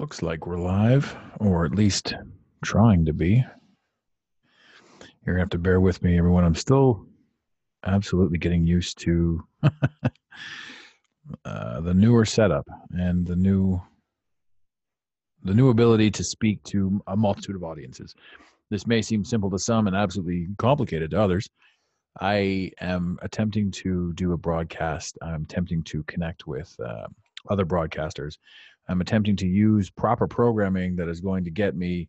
Looks like we're live, or at least trying to be. You're gonna have to bear with me, everyone. I'm still absolutely getting used to uh, the newer setup and the new the new ability to speak to a multitude of audiences. This may seem simple to some and absolutely complicated to others. I am attempting to do a broadcast. I'm attempting to connect with uh, other broadcasters. I'm attempting to use proper programming that is going to get me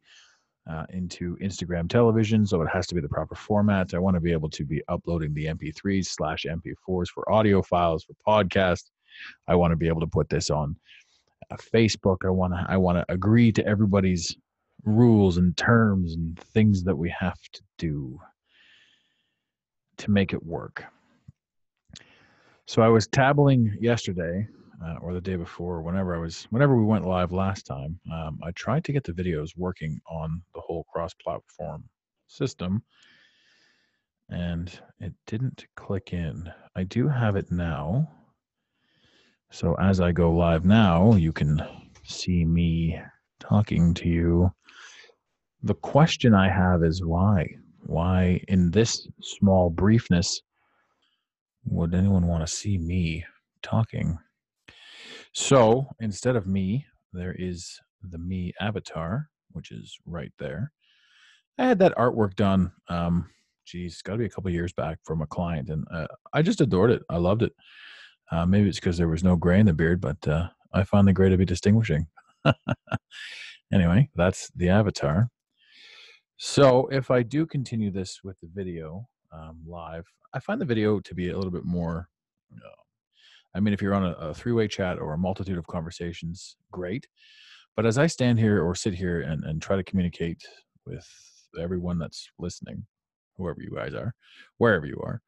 uh, into Instagram television. So it has to be the proper format. I want to be able to be uploading the MP3s slash MP4s for audio files for podcasts. I want to be able to put this on uh, Facebook. I want to I want to agree to everybody's rules and terms and things that we have to do to make it work. So I was tabling yesterday uh, or the day before, whenever I was, whenever we went live last time, um, I tried to get the videos working on the whole cross-platform system, and it didn't click in. I do have it now, so as I go live now, you can see me talking to you. The question I have is why? Why, in this small briefness, would anyone want to see me talking? So instead of me, there is the me avatar, which is right there. I had that artwork done. Um, geez, got to be a couple years back from a client, and uh, I just adored it. I loved it. Uh, maybe it's because there was no gray in the beard, but uh, I find the gray to be distinguishing. anyway, that's the avatar. So if I do continue this with the video um, live, I find the video to be a little bit more uh, I mean, if you're on a, a three way chat or a multitude of conversations, great. But as I stand here or sit here and, and try to communicate with everyone that's listening, whoever you guys are, wherever you are,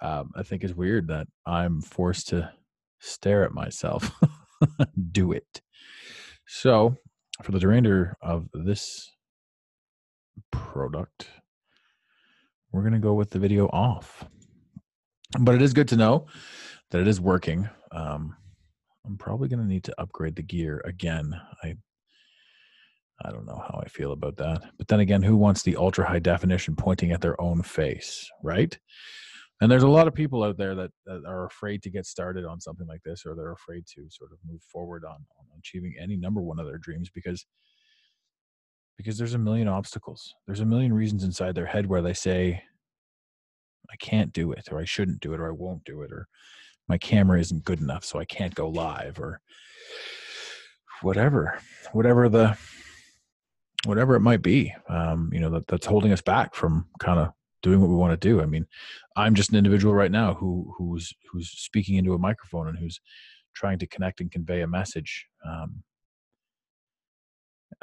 um, I think it's weird that I'm forced to stare at myself do it. So, for the remainder of this product, we're going to go with the video off. But it is good to know that it is working. Um, I'm probably going to need to upgrade the gear again. I I don't know how I feel about that. But then again, who wants the ultra high definition pointing at their own face, right? And there's a lot of people out there that, that are afraid to get started on something like this, or they're afraid to sort of move forward on, on achieving any number one of their dreams because because there's a million obstacles. There's a million reasons inside their head where they say, I can't do it, or I shouldn't do it, or I won't do it, or my camera isn't good enough so i can't go live or whatever whatever the whatever it might be um, you know that, that's holding us back from kind of doing what we want to do. I mean i'm just an individual right now who who's who's speaking into a microphone and who's trying to connect and convey a message um,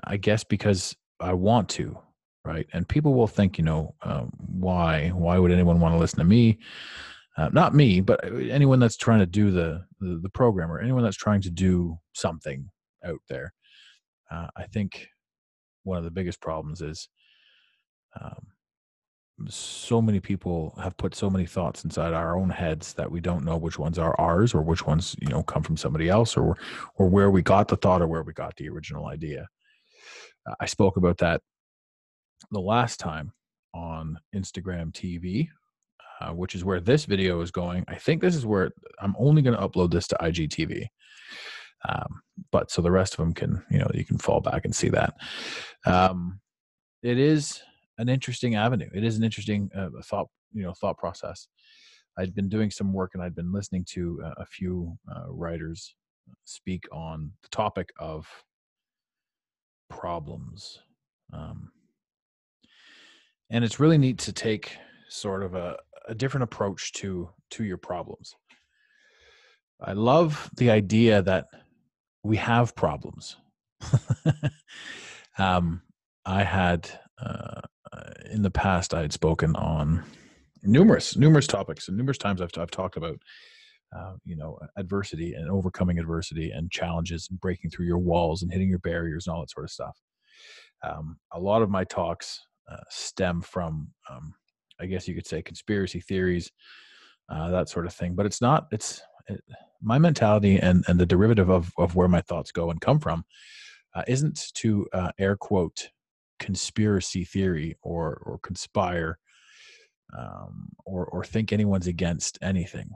i guess because i want to right? And people will think you know um, why why would anyone want to listen to me uh, not me, but uh, anyone that's trying to do the, the, the program or anyone that's trying to do something out there. Uh, I think one of the biggest problems is um, so many people have put so many thoughts inside our own heads that we don't know which ones are ours or which ones you know come from somebody else or or where we got the thought or where we got the original idea. I spoke about that the last time on Instagram TV uh, which is where this video is going. I think this is where I'm only going to upload this to IGTV. Um, but so the rest of them can, you know, you can fall back and see that. Um, it is an interesting avenue. It is an interesting uh, thought, you know, thought process. I'd been doing some work and I'd been listening to a, a few uh, writers speak on the topic of problems. Um, and it's really neat to take sort of a, a different approach to to your problems. I love the idea that we have problems. um, I had uh, in the past I had spoken on numerous numerous topics and numerous times I've I've talked about uh, you know adversity and overcoming adversity and challenges and breaking through your walls and hitting your barriers and all that sort of stuff. Um, a lot of my talks uh, stem from um, I guess you could say conspiracy theories, uh, that sort of thing. But it's not. It's it, my mentality and and the derivative of of where my thoughts go and come from uh, isn't to uh, air quote conspiracy theory or or conspire um, or or think anyone's against anything.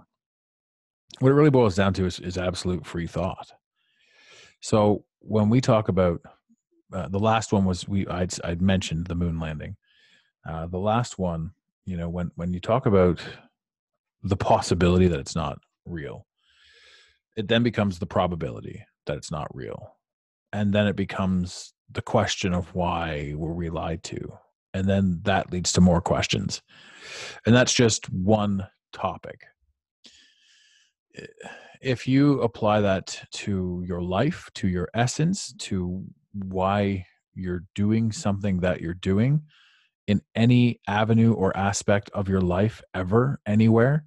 What it really boils down to is, is absolute free thought. So when we talk about uh, the last one was we I'd, I'd mentioned the moon landing. Uh, the last one, you know, when when you talk about the possibility that it's not real, it then becomes the probability that it's not real, and then it becomes the question of why were we lied to, and then that leads to more questions, and that's just one topic. If you apply that to your life, to your essence, to why you're doing something that you're doing in any avenue or aspect of your life ever, anywhere,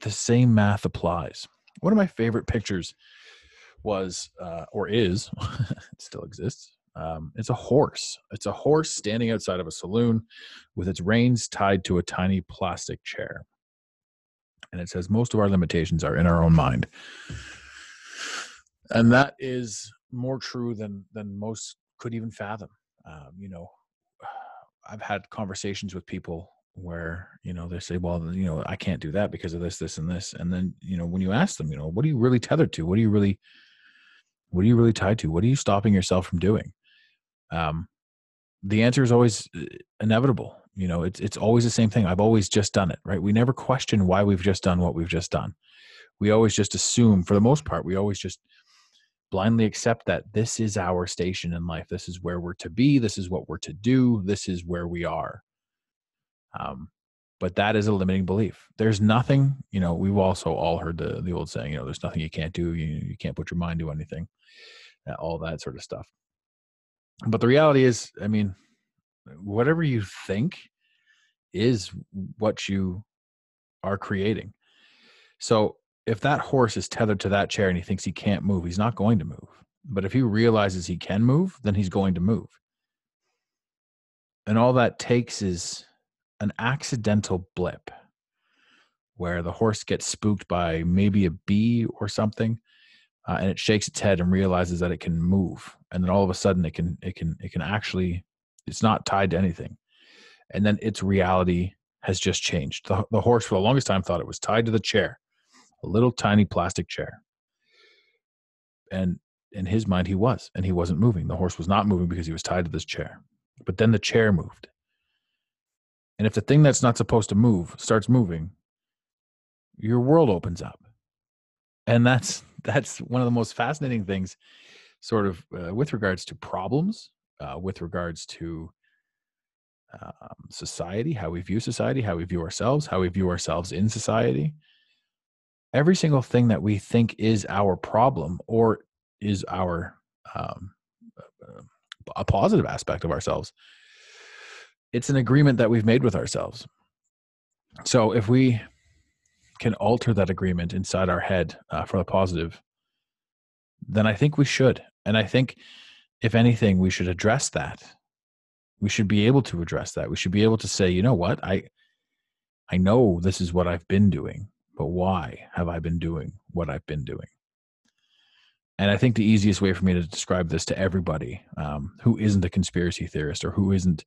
the same math applies. One of my favorite pictures was, uh, or is, it still exists. Um, it's a horse. It's a horse standing outside of a saloon with its reins tied to a tiny plastic chair. And it says, Most of our limitations are in our own mind. And that is more true than than most could even fathom. Um, you know, I've had conversations with people where you know they say, "Well, you know, I can't do that because of this, this, and this," and then you know when you ask them, you know, what are you really tethered to? What are you really, what are you really tied to? What are you stopping yourself from doing? Um, the answer is always uh, inevitable. You know, it's it's always the same thing. I've always just done it, right? We never question why we've just done what we've just done. We always just assume, for the most part, we always just blindly accept that this is our station in life. This is where we're to be. This is what we're to do. This is where we are. Um, but that is a limiting belief. There's nothing, you know, we've also all heard the, the old saying, you know, there's nothing you can't do. You, you can't put your mind to anything, all that sort of stuff. But the reality is, I mean, whatever you think is what you are creating. So if that horse is tethered to that chair and he thinks he can't move, he's not going to move. But if he realizes he can move, then he's going to move. And all that takes is an accidental blip where the horse gets spooked by maybe a bee or something uh, and it shakes its head and realizes that it can move and then all of a sudden it can it can it can actually it's not tied to anything and then its reality has just changed the, the horse for the longest time thought it was tied to the chair a little tiny plastic chair. And in his mind, he was, and he wasn't moving. The horse was not moving because he was tied to this chair. But then the chair moved. And if the thing that's not supposed to move starts moving, your world opens up. And that's that's one of the most fascinating things, sort of uh, with regards to problems, uh, with regards to um, society, how we view society, how we view ourselves, how we view ourselves in society every single thing that we think is our problem or is our um, a positive aspect of ourselves it's an agreement that we've made with ourselves. So if we can alter that agreement inside our head uh, for the positive then i think we should. And i think if anything we should address that. We should be able to address that. We should be able to say you know what? I i know this is what i've been doing but why have I been doing what I've been doing? And I think the easiest way for me to describe this to everybody um, who isn't a conspiracy theorist or who isn't,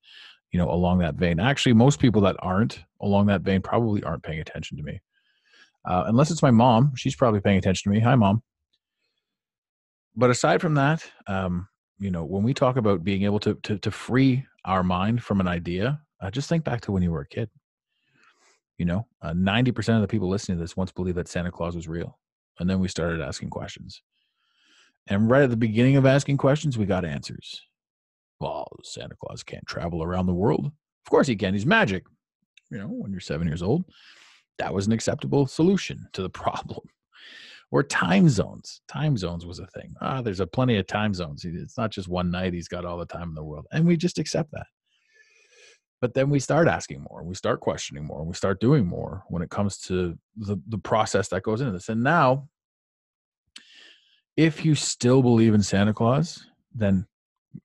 you know, along that vein. Actually, most people that aren't along that vein probably aren't paying attention to me. Uh, unless it's my mom, she's probably paying attention to me. Hi, mom. But aside from that, um, you know, when we talk about being able to to, to free our mind from an idea, uh, just think back to when you were a kid. You know, uh, 90% of the people listening to this once believed that Santa Claus was real. And then we started asking questions. And right at the beginning of asking questions, we got answers. Well, Santa Claus can't travel around the world. Of course he can. He's magic. You know, when you're seven years old, that was an acceptable solution to the problem. Or time zones. Time zones was a thing. Ah, there's a plenty of time zones. It's not just one night he's got all the time in the world. And we just accept that but then we start asking more we start questioning more and we start doing more when it comes to the, the process that goes into this and now if you still believe in santa claus then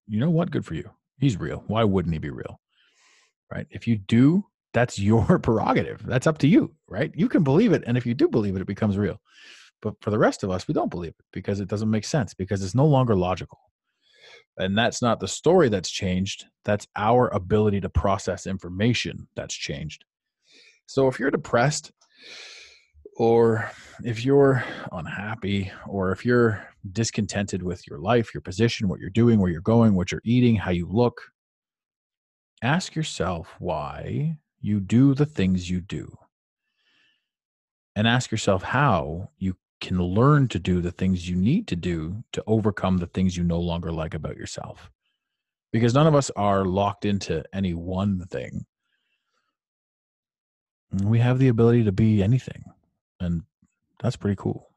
you know what? Good for you. He's real. Why wouldn't he be real? Right? If you do that's your prerogative. That's up to you right? You can believe it and if you do believe it it becomes real. But for the rest of us, we don't believe it because it doesn't make sense, because it's no longer logical. And that's not the story that's changed. That's our ability to process information that's changed. So if you're depressed, or if you're unhappy, or if you're discontented with your life, your position, what you're doing, where you're going, what you're eating, how you look, ask yourself why you do the things you do. And ask yourself how you can learn to do the things you need to do to overcome the things you no longer like about yourself. Because none of us are locked into any one thing. We have the ability to be anything. And that's pretty cool.